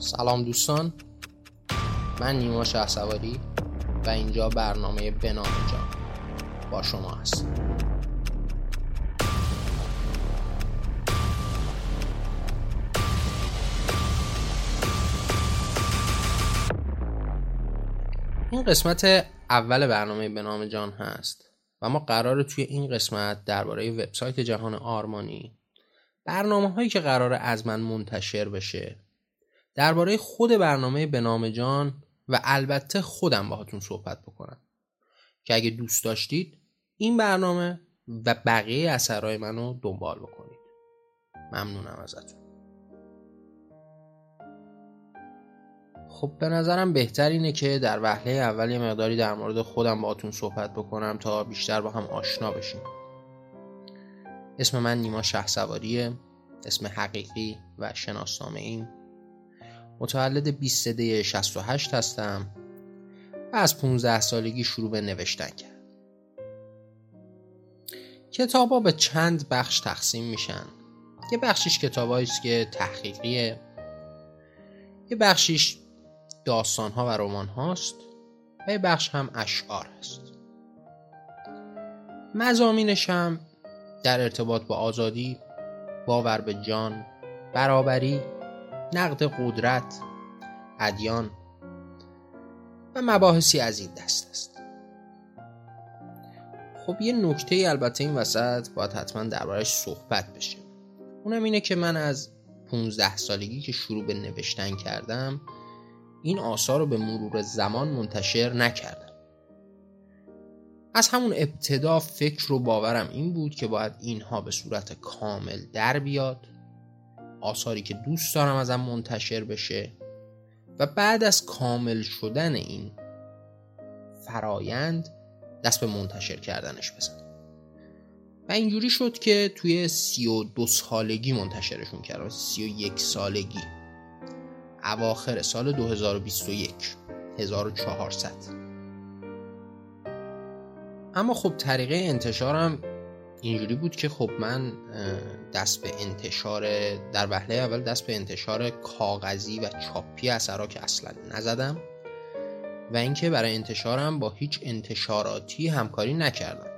سلام دوستان. من نیما شهسواری و اینجا برنامه بنام جان با شما هست این قسمت اول برنامه به نام جان هست و ما قرار توی این قسمت درباره وبسایت جهان آرمانی برنامه هایی که قرار از من منتشر بشه درباره خود برنامه به نام جان و البته خودم باهاتون صحبت بکنم. که اگه دوست داشتید این برنامه و بقیه اثرهای منو دنبال بکنید. ممنونم ازتون. خب به نظرم بهتر اینه که در وهله اول یه مقداری در مورد خودم باهاتون صحبت بکنم تا بیشتر با هم آشنا بشیم. اسم من نیما شه سواریه اسم حقیقی و شناسنامه این متولد 20 دی 68 هستم و از 15 سالگی شروع به نوشتن کرد. کتابا به چند بخش تقسیم میشن. یه بخشیش است که تحقیقیه. یه بخشیش داستان ها و رمان هاست و یه بخش هم اشعار هست. مزامینش هم در ارتباط با آزادی باور به جان برابری نقد قدرت ادیان و مباحثی از این دست است. خب یه نکته البته این وسط باید حتما دربارش صحبت بشه. اونم اینه که من از 15 سالگی که شروع به نوشتن کردم این آثار رو به مرور زمان منتشر نکردم. از همون ابتدا فکر و باورم این بود که باید اینها به صورت کامل در بیاد. آثاری که دوست دارم ازم منتشر بشه. و بعد از کامل شدن این فرایند دست به منتشر کردنش بزنم. و اینجوری شد که توی سی و دو سالگی منتشرشون کردم. سی و یک سالگی. اواخر سال 2021 1400 اما خب طریقه انتشارم اینجوری بود که خب من دست به انتشار در وهله اول دست به انتشار کاغذی و چاپی اثرها که اصلا نزدم و اینکه برای انتشارم با هیچ انتشاراتی همکاری نکردم.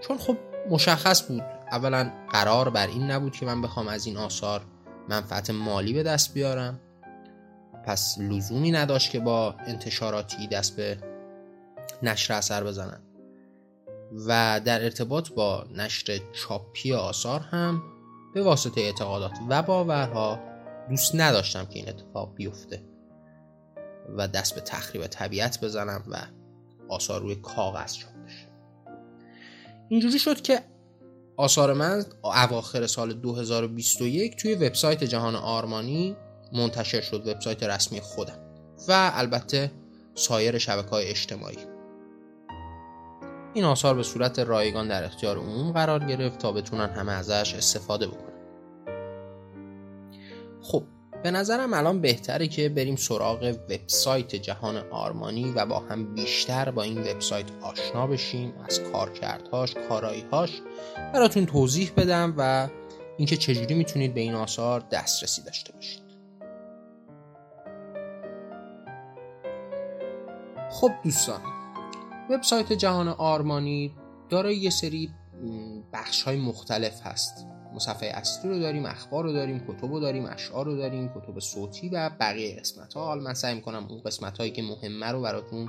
چون خب مشخص بود اولا قرار بر این نبود که من بخوام از این آثار منفعت مالی به دست بیارم. پس لزومی نداشت که با انتشاراتی دست به نشر اثر بزنم. و در ارتباط با نشر چاپی آثار هم به واسطه اعتقادات و باورها دوست نداشتم که این اتفاق بیفته و دست به تخریب طبیعت بزنم و آثار روی کاغذ چاپ بشه. اینجوری شد که آثار من اواخر سال 2021 توی وبسایت جهان آرمانی منتشر شد وبسایت رسمی خودم و البته سایر شبکه های اجتماعی. این آثار به صورت رایگان در اختیار عموم قرار گرفت تا بتونن همه ازش استفاده بکنن. خب به نظرم الان بهتره که بریم سراغ وبسایت جهان آرمانی و با هم بیشتر با این وبسایت آشنا بشیم از کارکردهاش کاراییهاش. براتون توضیح بدم و اینکه چجوری می‌تونید به این آثار دسترسی داشته باشید. خب دوستان وبسایت جهان آرمانی دارای یه سری بخش های مختلف هست. مصفحه اصلی رو داریم اخبار رو داریم کتب رو داریم اشعار رو داریم کتب صوتی و بقیه قسمت ها من سعی می‌کنم اون قسمت هایی که مهمه رو براتون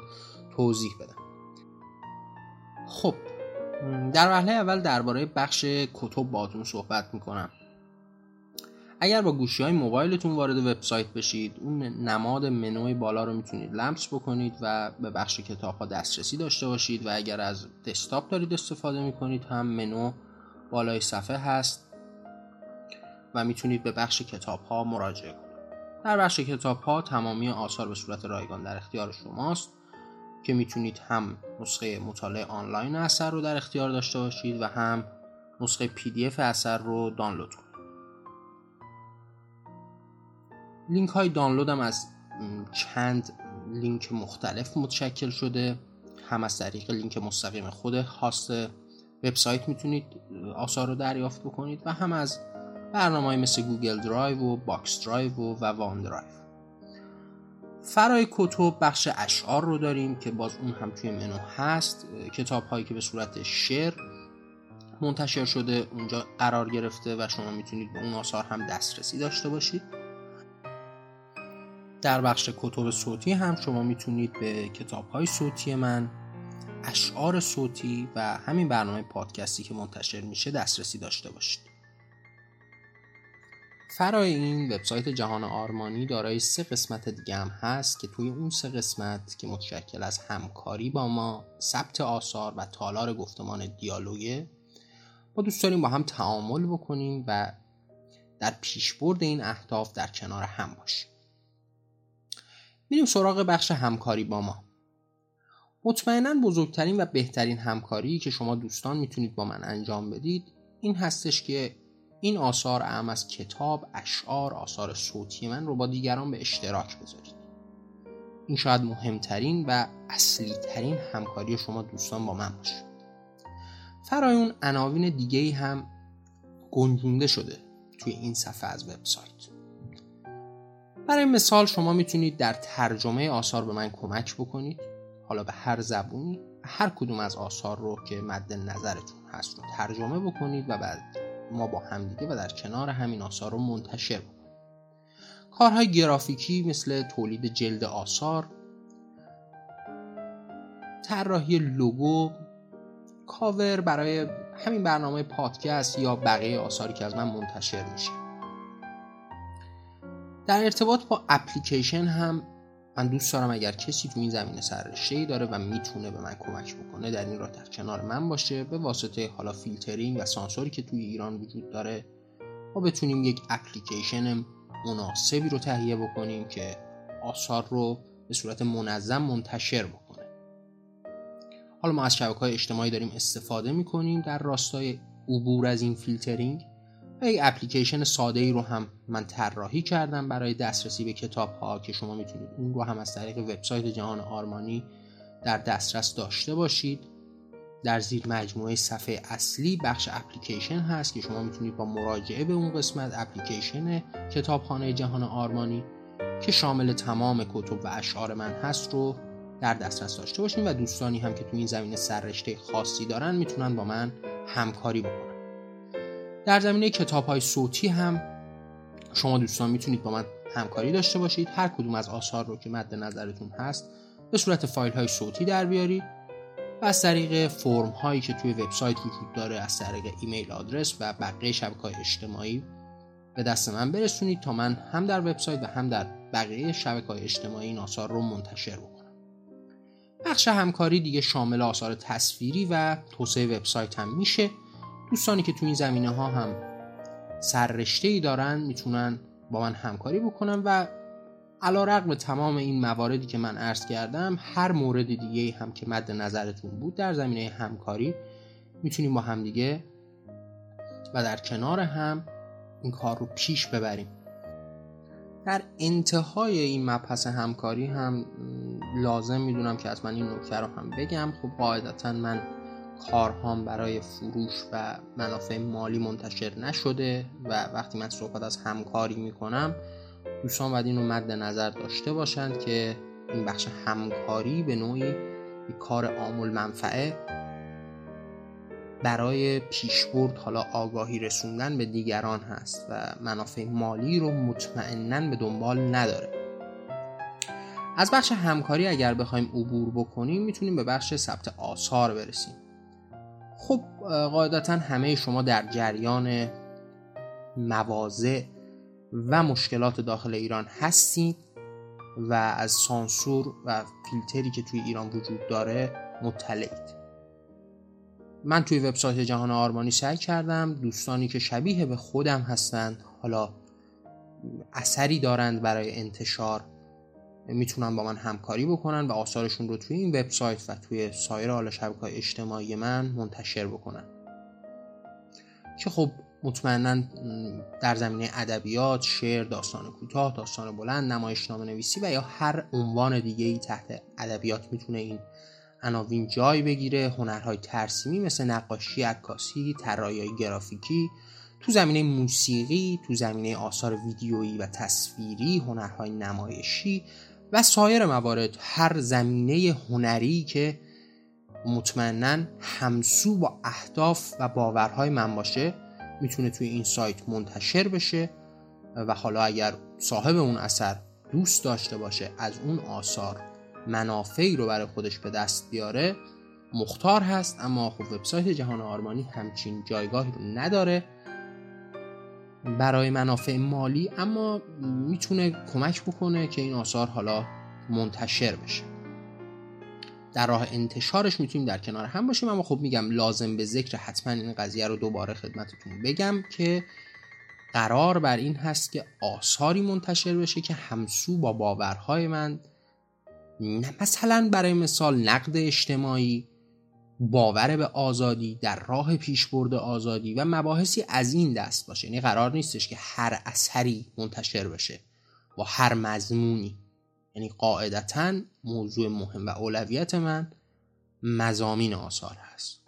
توضیح بدم. خب در وهله اول درباره بخش کتب باهاتون صحبت می‌کنم. اگر با گوشی های موبایلتون وارد وبسایت بشید اون نماد منوی بالا رو می‌تونید لمس بکنید و به بخش کتاب ها دسترسی داشته باشید و اگر از دسکتاپ دارید استفاده می‌کنید هم منو بالای صفحه هست و می‌تونید به بخش کتاب ها مراجعه کنید. در بخش کتاب ها تمامی آثار به صورت رایگان در اختیار شماست که می‌تونید هم نسخه مطالعه آنلاین اثر رو در اختیار داشته باشید و هم نسخه PDF اثر رو دانلود کنید. لینک های دانلود هم از چند لینک مختلف متشکل شده. هم از طریق لینک مستقیم خود host وبسایت می‌تونید آثار رو دریافت بکنید و هم از برنامه مثل Google Drive و Box Drive و, و OneDrive. فرای کتب بخش اشعار رو داریم که باز اون هم توی منو هست. کتاب هایی که به صورت شعر منتشر شده اونجا قرار گرفته و شما می‌تونید به اون آثار هم دسترسی داشته باشید. در بخش کتب صوتی هم شما می‌تونید به کتاب های صوتی من اشعار صوتی و همین برنامه پادکستی که منتشر میشه دسترسی داشته باشید. فرای این وبسایت جهان آرمانی دارای سه قسمت دیگه هم هست که توی اون سه قسمت که متشکل از همکاری با ما ثبت آثار و تالار گفتمان دیالوگه ما دوست داریم با هم تعامل بکنیم و در پیشبرد این اهداف در کنار هم باشیم. میریم سراغ بخش همکاری با ما. مطمئنا بزرگترین و بهترین همکاری که شما دوستان می‌تونید با من انجام بدید این هستش که این آثار اهم از کتاب، اشعار، آثار صوتی من رو با دیگران به اشتراک بذارید. این شاید مهمترین و اصلی ترین همکاری شما دوستان با من باشه. فرای اون عناوین دیگه هم گنجونده شده توی این صفحه از وبسایت. برای مثال شما می‌تونید در ترجمه آثار به من کمک بکنید. حالا به هر زبونی هر کدوم از آثار رو که مد نظرتون هست رو ترجمه بکنید و بعد ما با همدیگه و در کنار همین آثار رو منتشر بکنیم کارهای گرافیکی مثل تولید جلد آثار طراحی لوگو کاور برای همین برنامه پادکست یا بقیه آثاری که از من منتشر میشه. در ارتباط با اپلیکیشن هم من دوست دارم اگر کسی تو این زمینه سررشته داره و می‌تونه به من کمک بکنه در این راه در کنار من باشه. به واسطه حالا فیلترینگ و سانسوری که توی ایران وجود داره ما بتونیم یک اپلیکیشن مناسبی رو تهیه بکنیم که آثار رو به صورت منظم منتشر بکنه. حالا ما از شبکه های اجتماعی داریم استفاده می‌کنیم در راستای عبور از این فیلترینگ. و یک اپلیکیشن ساده ای رو هم من طراحی کردم برای دسترسی به کتاب ها که شما می‌تونید اون رو هم از طریق وبسایت جهان آرمانی در دسترس داشته باشید. در زیر مجموعه صفحه اصلی بخش اپلیکیشن هست که شما می‌تونید با مراجعه به اون قسمت اپلیکیشن کتابخانه جهان آرمانی که شامل تمام کتب و اشعار من هست رو در دسترس داشته باشید و دوستانی هم که تو این زمینه سررشته خاصی دارن می‌تونن با من همکاری بکنن. در زمینه کتاب های صوتی هم شما دوستان می‌تونید با من همکاری داشته باشید. هر کدوم از آثار رو که مد نظرتون هست به صورت فایل های صوتی در بیارید و از طریق فرم هایی که توی وبسایت وجود داره از طریق ایمیل آدرس و بقیه شبکه های اجتماعی به دست من برسونید تا من هم در وبسایت و هم در بقیه شبکه های اجتماعی این آثار رو منتشر بکنم. بخش همکاری دیگه شامل آثار تصویری و توسعه وبسایت هم میشه. دوستانی که تو این زمینه ها هم سررشته ای دارن می‌تونن با من همکاری بکنن و علا رقم تمام این مواردی که من عرض کردم هر مورد دیگه هم که مد نظرتون بود در زمینه همکاری می‌تونیم با همدیگه و در کنار هم این کار رو پیش ببریم. در انتهای این مبحث همکاری هم لازم می‌دونم که از من این نکته رو هم بگم. خب قاعدتا من کارهام برای فروش و منافع مالی منتشر نشده و وقتی من صحبت از همکاری می‌کنم دوستان باید این رو مد نظر داشته باشند که این بخش همکاری به نوعی کار عامل منفعه برای پیشبرد حالا آگاهی رسوندن به دیگران هست و منافع مالی رو مطمئنا به دنبال نداره. از بخش همکاری اگر بخوایم عبور بکنیم می‌تونیم به بخش ثبت آثار برسیم. خب قاعدتا همه شما در جریان مواضع و مشکلات داخل ایران هستید و از سانسور و فیلتری که توی ایران وجود داره مطلعید. من توی وبسایت جهان آرمانی سعی کردم دوستانی که شبیه به خودم هستند حالا اثری دارند برای انتشار می‌تونن با من همکاری بکنن و آثارشون رو توی این وبسایت و توی سایر حالا شبکه اجتماعی من منتشر بکنن. که خب مطمئنا در زمینه ادبیات، شعر، داستان کوتاه، داستان بلند، نمایشنامه نویسی و یا هر عنوان دیگه ای تحت ادبیات می‌تونه این عناوین جای بگیره. هنرهای ترسیمی مثل نقاشی، عکاسی، طراحی گرافیکی، تو زمینه موسیقی تو زمینه آثار ویدیویی و تصویری هنرهای نمایشی و سایر موارد هر زمینه هنری که مطمئنا همسو با اهداف و باورهای من باشه می‌تونه توی این سایت منتشر بشه و حالا اگر صاحب اون اثر دوست داشته باشه از اون آثار منافعی رو برای خودش به دست بیاره مختار هست اما خب وبسایت جهان آرمانی همچین جایگاهی رو نداره. برای منافع مالی اما می‌تونه کمک بکنه که این آثار حالا منتشر بشه. در راه انتشارش می‌تونیم در کنار هم باشیم اما خب میگم لازم به ذکر حتما این قضیه رو دوباره خدمتتون بگم که قرار بر این هست که آثاری منتشر بشه که همسو با باورهای من مثلا برای مثال نقد اجتماعی باور به آزادی در راه پیشبرد آزادی و مباحثی از این دست باشه. یعنی قرار نیستش که هر اثری منتشر بشه با هر مضمونی. یعنی قاعدتا موضوع مهم و اولویت من مزامین آثار هست.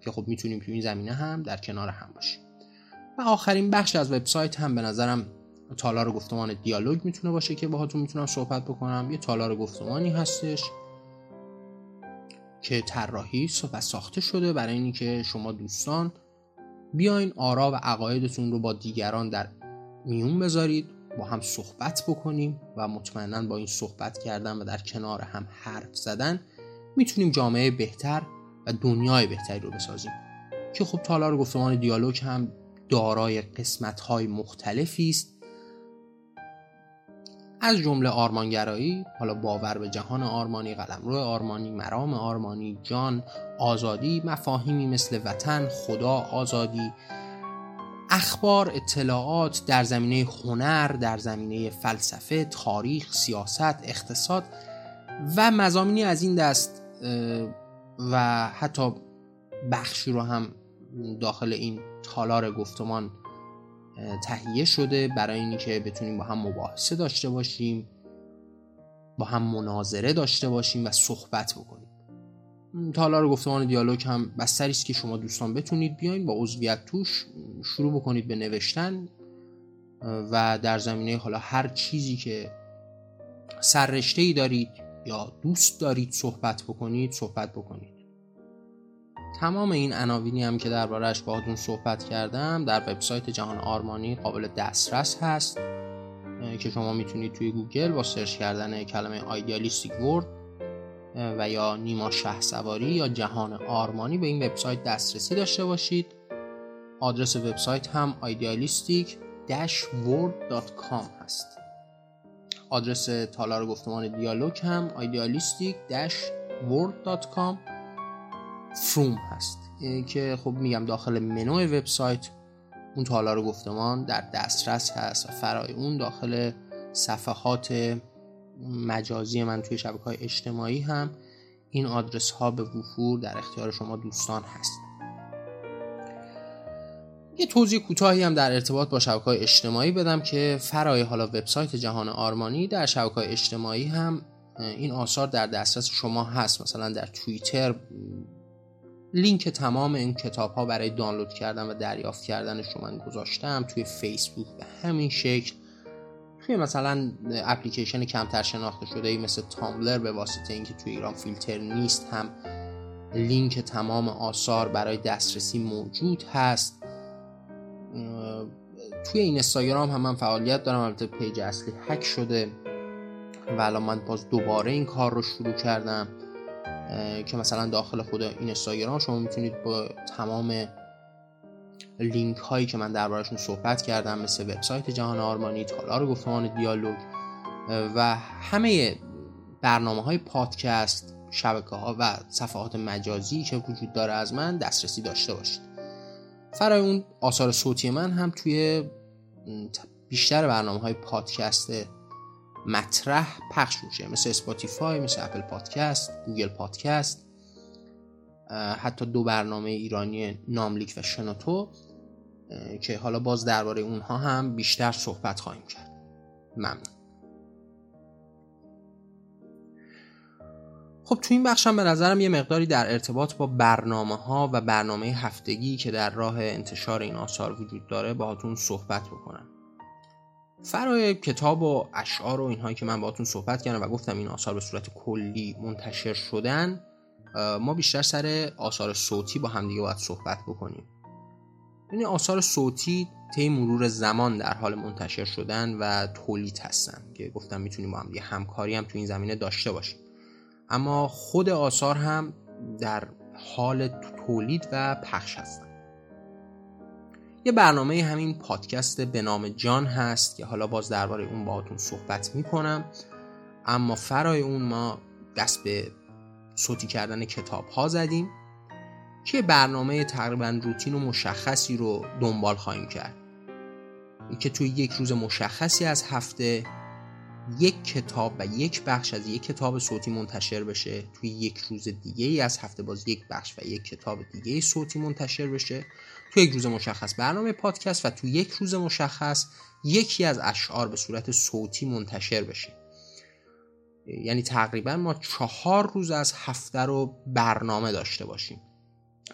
که خب می‌تونیم تو این زمینه هم در کنار هم باشیم. و آخرین بخش از وبسایت هم به نظرم تالار گفتمان دیالوگ می‌تونه باشه که باهاتون می‌تونم صحبت بکنم. یه تالار گفتمانی هستش. که طراحی و ساخته شده برای اینکه شما دوستان بیاین آرا و عقایدتون رو با دیگران در میون بذارید با هم صحبت بکنیم و مطمئنا با این صحبت کردن و در کنار هم حرف زدن می‌تونیم جامعه بهتر و دنیای بهتری رو بسازیم. که خب تالار گفتمان دیالوگ هم دارای قسمت های مختلفی است. از جمله آرمانگرایی حالا باور به جهان آرمانی قلمرو آرمانی مرام آرمانی جان آزادی مفاهیمی مثل وطن خدا آزادی اخبار اطلاعات در زمینه هنر در زمینه فلسفه تاریخ سیاست اقتصاد و مزامینی از این دست و حتی بخشی رو هم داخل این تالار گفتمان تهیه شده برای اینکه بتونیم با هم مباحثه داشته باشیم با هم مناظره داشته باشیم و صحبت بکنیم. تالار گفتمان دیالوگ هم بستری است که شما دوستان بتونید بیاین با عضویت توش شروع بکنید به نوشتن و در زمینه حالا هر چیزی که سررشته ای دارید یا دوست دارید صحبت بکنید صحبت بکنید. تمام این عناوینی هم که دربارهش باهاتون صحبت کردم در وبسایت جهان آرمانی قابل دسترس هست که شما می‌تونید توی گوگل با سرچ کردن کلمه Idealistic World و یا نیما شهسواری یا جهان آرمانی به این وبسایت دسترسی داشته باشید. آدرس وبسایت هم idealistic-world.com هست. آدرس تالار گفتمان دیالوگ هم idealistic-world.com forum هست. که خب میگم داخل منو وبسایت اون تالار گفتمان در دسترس هست و فرای اون داخل صفحات مجازی من توی شبکه های اجتماعی هم این آدرس ها به وفور در اختیار شما دوستان هست. یه توضیح کوتاهی هم در ارتباط با شبکه های اجتماعی بدم که فرای حالا وبسایت جهان آرمانی در شبکه های اجتماعی هم این آثار در دسترس شما هست. مثلا در توییتر لینک تمام این کتاب ها برای دانلود کردن و دریافت کردن شما گذاشتم توی فیسبوک به همین شکل. توی مثلا اپلیکیشن کمتر شناخته شده ای مثل تامبلر به واسطه اینکه توی ایران فیلتر نیست هم لینک تمام آثار برای دسترسی موجود هست. توی این اینستاگرام هم من فعالیت دارم البته پیج اصلی هک شده و الان من باز دوباره این کار رو شروع کردم. که مثلا داخل خود این اینستاگرام شما می‌تونید با تمام لینک هایی که من دربارشون صحبت کردم مثل وبسایت جهان آرمانی تالار گفتمان دیالوگ و همه برنامه های پادکست شبکه ها و صفحات مجازی که وجود داره از من دسترسی داشته باشید. فرای اون آثار صوتی من هم توی بیشتر برنامه های پادکست مطرح پخش میشه. مثل اسپاتیفای مثل اپل پادکست گوگل پادکست حتی دو برنامه ایرانی ناملیک و شنوتو که حالا باز درباره اونها هم بیشتر صحبت خواهیم کرد. ممنون. خب تو این بخشم به نظرم یه مقداری در ارتباط با برنامه ها و برنامه هفتگی که در راه انتشار این آثار وجود داره باهاتون صحبت بکنم. فرای کتاب و اشعار و اینهایی که من باهاتون صحبت کردم و گفتم این آثار به صورت کلی منتشر شدن ما بیشتر سر آثار صوتی با همدیگه باید صحبت بکنیم. این آثار صوتی طی مرور زمان در حال منتشر شدن و تولید هستن که گفتم می‌تونیم با هم یه همکاری هم تو این زمینه داشته باشیم. اما خود آثار هم در حال تولید و پخش هستن. یه برنامه همین پادکست به نام جان هست که حالا باز درباره اون باهاتون صحبت می‌کنم. اما فرای اون ما دست به صوتی کردن کتاب ها زدیم که برنامه تقریبا روتین و مشخصی رو دنبال خواهیم کرد. که توی یک روز مشخصی از هفته یک کتاب و یک بخش از یک کتاب صوتی منتشر بشه توی یک روز دیگه ای از هفته باز یک بخش و یک کتاب دیگه صوتی منتشر بشه. توی یک روز مشخص برنامه پادکست و توی یک روز مشخص یکی از اشعار به صورت صوتی منتشر بشه. یعنی تقریبا ما چهار روز از هفته رو برنامه داشته باشیم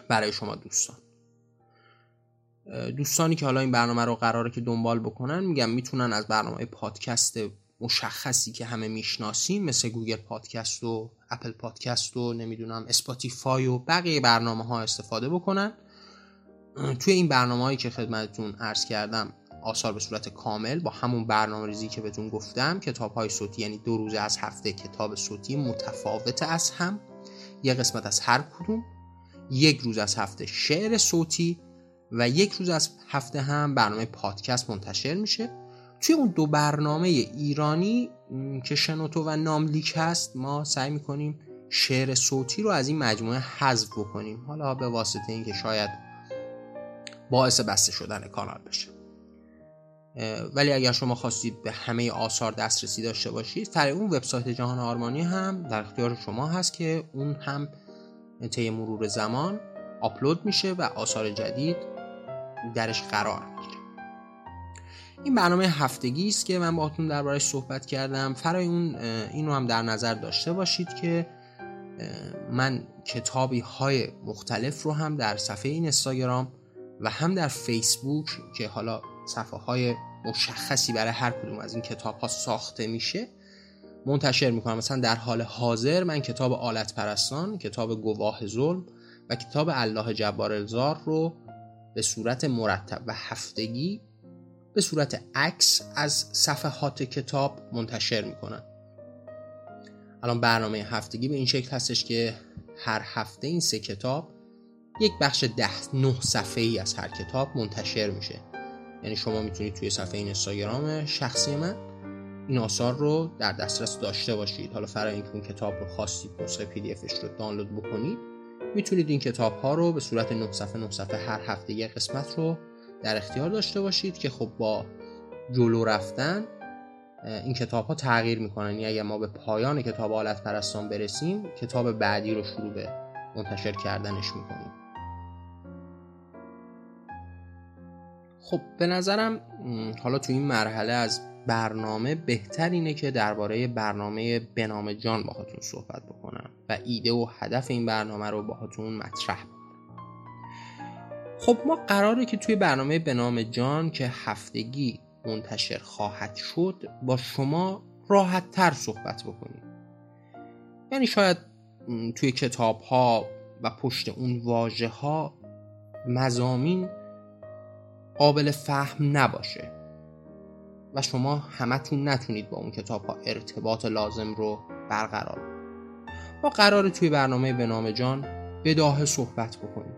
برای شما دوستان. دوستانی که حالا این برنامه رو قراره که دنبال بکنن میگم می‌تونن از برنامه پادکست مشخصی که همه می‌شناسیم مثل گوگل پادکست و اپل پادکست و نمی‌دونم اسپاتیفای و بقیه برنامه ها استفاده بکنن. توی این برنامه هایی که خدمتتون عرض کردم آثار به صورت کامل با همون برنامه ریزی که بهتون گفتم کتاب های صوتی یعنی دو روز از هفته کتاب صوتی متفاوت از هم یه قسمت از هر کدوم یک روز از هفته شعر صوتی و یک روز از هفته هم برنامه پادکست منتشر میشه. توی اون دو برنامه ایرانی که شنوتو و ناملیک هست ما سعی می‌کنیم شعر صوتی رو از این مجموعه حذف بکنیم. حالا به واسطه اینکه شاید باعث بسته شدن کانال بشه. ولی اگر شما خواستید به همه آثار دسترسی داشته باشید فرای اون وبسایت جهان آرمانی هم در اختیار شما هست که اون هم طی مرور زمان آپلود میشه و آثار جدید درش قرار می‌گیره. این برنامه هفتگی است که من باهاتون دربارش صحبت کردم. فرای اون اینو هم در نظر داشته باشید که من کتابی های مختلف رو هم در صفحه این اینستاگرام و هم در فیسبوک که حالا صفحه های مشخصی برای هر کدوم از این کتاب ها ساخته میشه منتشر می‌کنم. مثلا در حال حاضر من کتاب آلت پرستان کتاب گواه ظلم و کتاب الله جبار الزار رو به صورت مرتب و هفتگی به صورت عکس از صفحات کتاب منتشر می‌کنن الان برنامه هفتگی به این شکل هستش که هر هفته این سه کتاب یک بخش ده نه صفحه ای از هر کتاب منتشر میشه. یعنی شما می‌تونید توی صفحه این اینستاگرام شخصی من این آثار رو در دسترس داشته باشید. حالا فرای اینکه اون کتاب رو خواستید نسخه پی دی افش رو دانلود بکنید می‌تونید این کتاب ها رو به صورت 9 صفحه 9 صفحه هر هفته یک قسمت رو در اختیار داشته باشید که خب با جلو رفتن این کتاب ها تغییر می‌کنن. یعنی اگر ما به پایان کتاب آلت پرستان برسیم کتاب بعدی رو شروع به منتشر کردنش می‌کنیم. خب به نظرم حالا تو این مرحله از برنامه بهتر اینه که درباره برنامه بنام جان باهاتون صحبت بکنم و ایده و هدف این برنامه رو باهاتون مطرح بکنم. خب ما قراره که توی برنامه بنام جان که هفتگی منتشر خواهد شد با شما راحت تر صحبت بکنیم. یعنی شاید توی کتاب ها و پشت اون واژه ها مزامین قابل فهم نباشه. و شما همتون نتونید با اون کتاب ها ارتباط لازم رو برقرار ما قراره توی برنامه به نام جان بداه صحبت بکنیم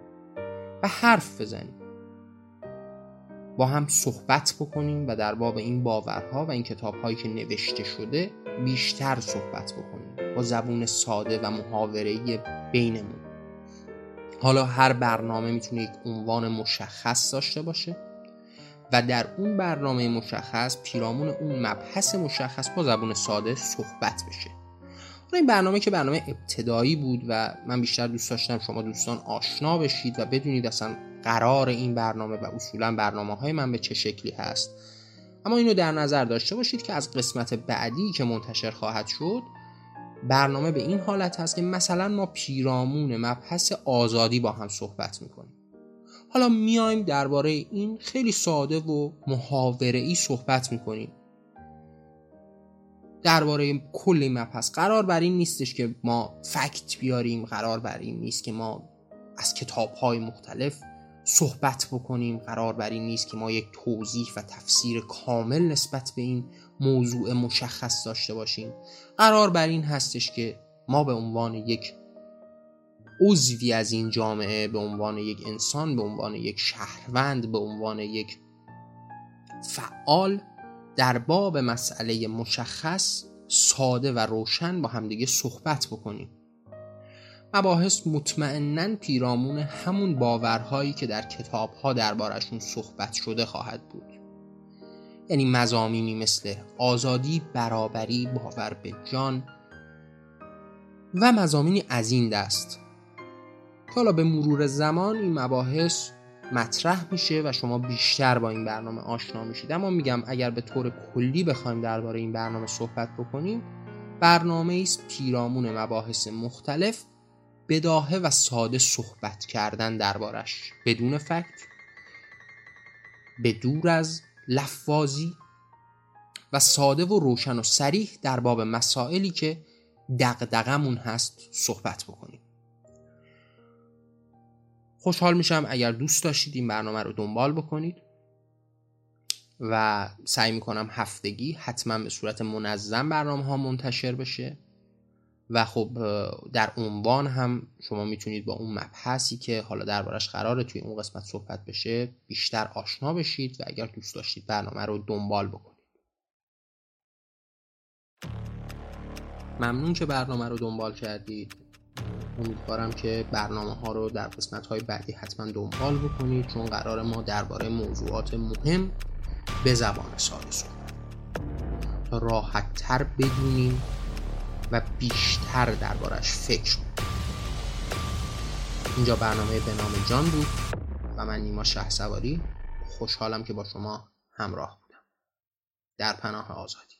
و حرف بزنیم. با هم صحبت بکنیم و در باب این باورها و این کتاب هایی که نوشته شده بیشتر صحبت بکنیم. با زبون ساده و محاورهی بینمون. حالا هر برنامه می‌تونه یک عنوان مشخص داشته باشه. و در اون برنامه مشخص پیرامون اون مبحث مشخص با زبون ساده صحبت بشه. این برنامه که برنامه ابتدایی بود و من بیشتر دوست داشتم شما دوستان آشنا بشید و بدونید اصلا قرار این برنامه و اصولا برنامه های من به چه شکلی هست. اما اینو در نظر داشته باشید که از قسمت بعدی که منتشر خواهد شد برنامه به این حالت هست که مثلا ما پیرامون مبحث آزادی با هم صحبت می‌کنیم. حالا میایم درباره این خیلی ساده و محاوره ای صحبت می‌کنیم. درباره کل این مبحث قرار بر این نیستش که ما فکت بیاریم قرار بر این نیست که ما از کتاب های مختلف صحبت بکنیم قرار بر این نیست که ما یک توضیح و تفسیر کامل نسبت به این موضوع مشخص داشته باشیم. قرار بر این هستش که ما به عنوان یک عضوی از این جامعه به عنوان یک انسان به عنوان یک شهروند به عنوان یک فعال در باب مسئله مشخص ساده و روشن با همدیگه صحبت بکنیم. مباحث مطمئنا پیرامون همون باورهایی که در کتابها دربارشون صحبت شده خواهد بود. یعنی مزامینی مثل آزادی، برابری، باور به جان و مزامینی از این دست. حالا به مرور زمان این مباحث مطرح میشه و شما بیشتر با این برنامه آشنا میشید. اما میگم اگر به طور کلی بخوایم درباره این برنامه صحبت بکنیم برنامه است پیرامون مباحث مختلف بداهه و ساده صحبت کردن دربارش. بدون فکت به دور از لفاظی و ساده و روشن و سریح در باب مسائلی که دقدقمون هست صحبت بکنیم. خوشحال میشم اگر دوست داشتید این برنامه رو دنبال بکنید. و سعی می‌کنم هفتگی حتما به صورت منظم برنامه ها منتشر بشه. و خب در عنوان هم شما می‌تونید با اون مبحثی که حالا دربارش قراره توی اون قسمت صحبت بشه بیشتر آشنا بشید و اگر دوست داشتید برنامه رو دنبال بکنید. ممنون که برنامه رو دنبال کردید. امیدوارم که برنامه ها رو در قسمت های بعدی حتما دنبال بکنید چون قرار ما درباره موضوعات مهم به زبان ساده صحبت تا راحت تر بدونیم و بیشتر دربارش فکر کنیم. اینجا برنامه به نام جان بود و من نیما شه سواری خوشحالم که با شما همراه بودم. در پناه آزادی.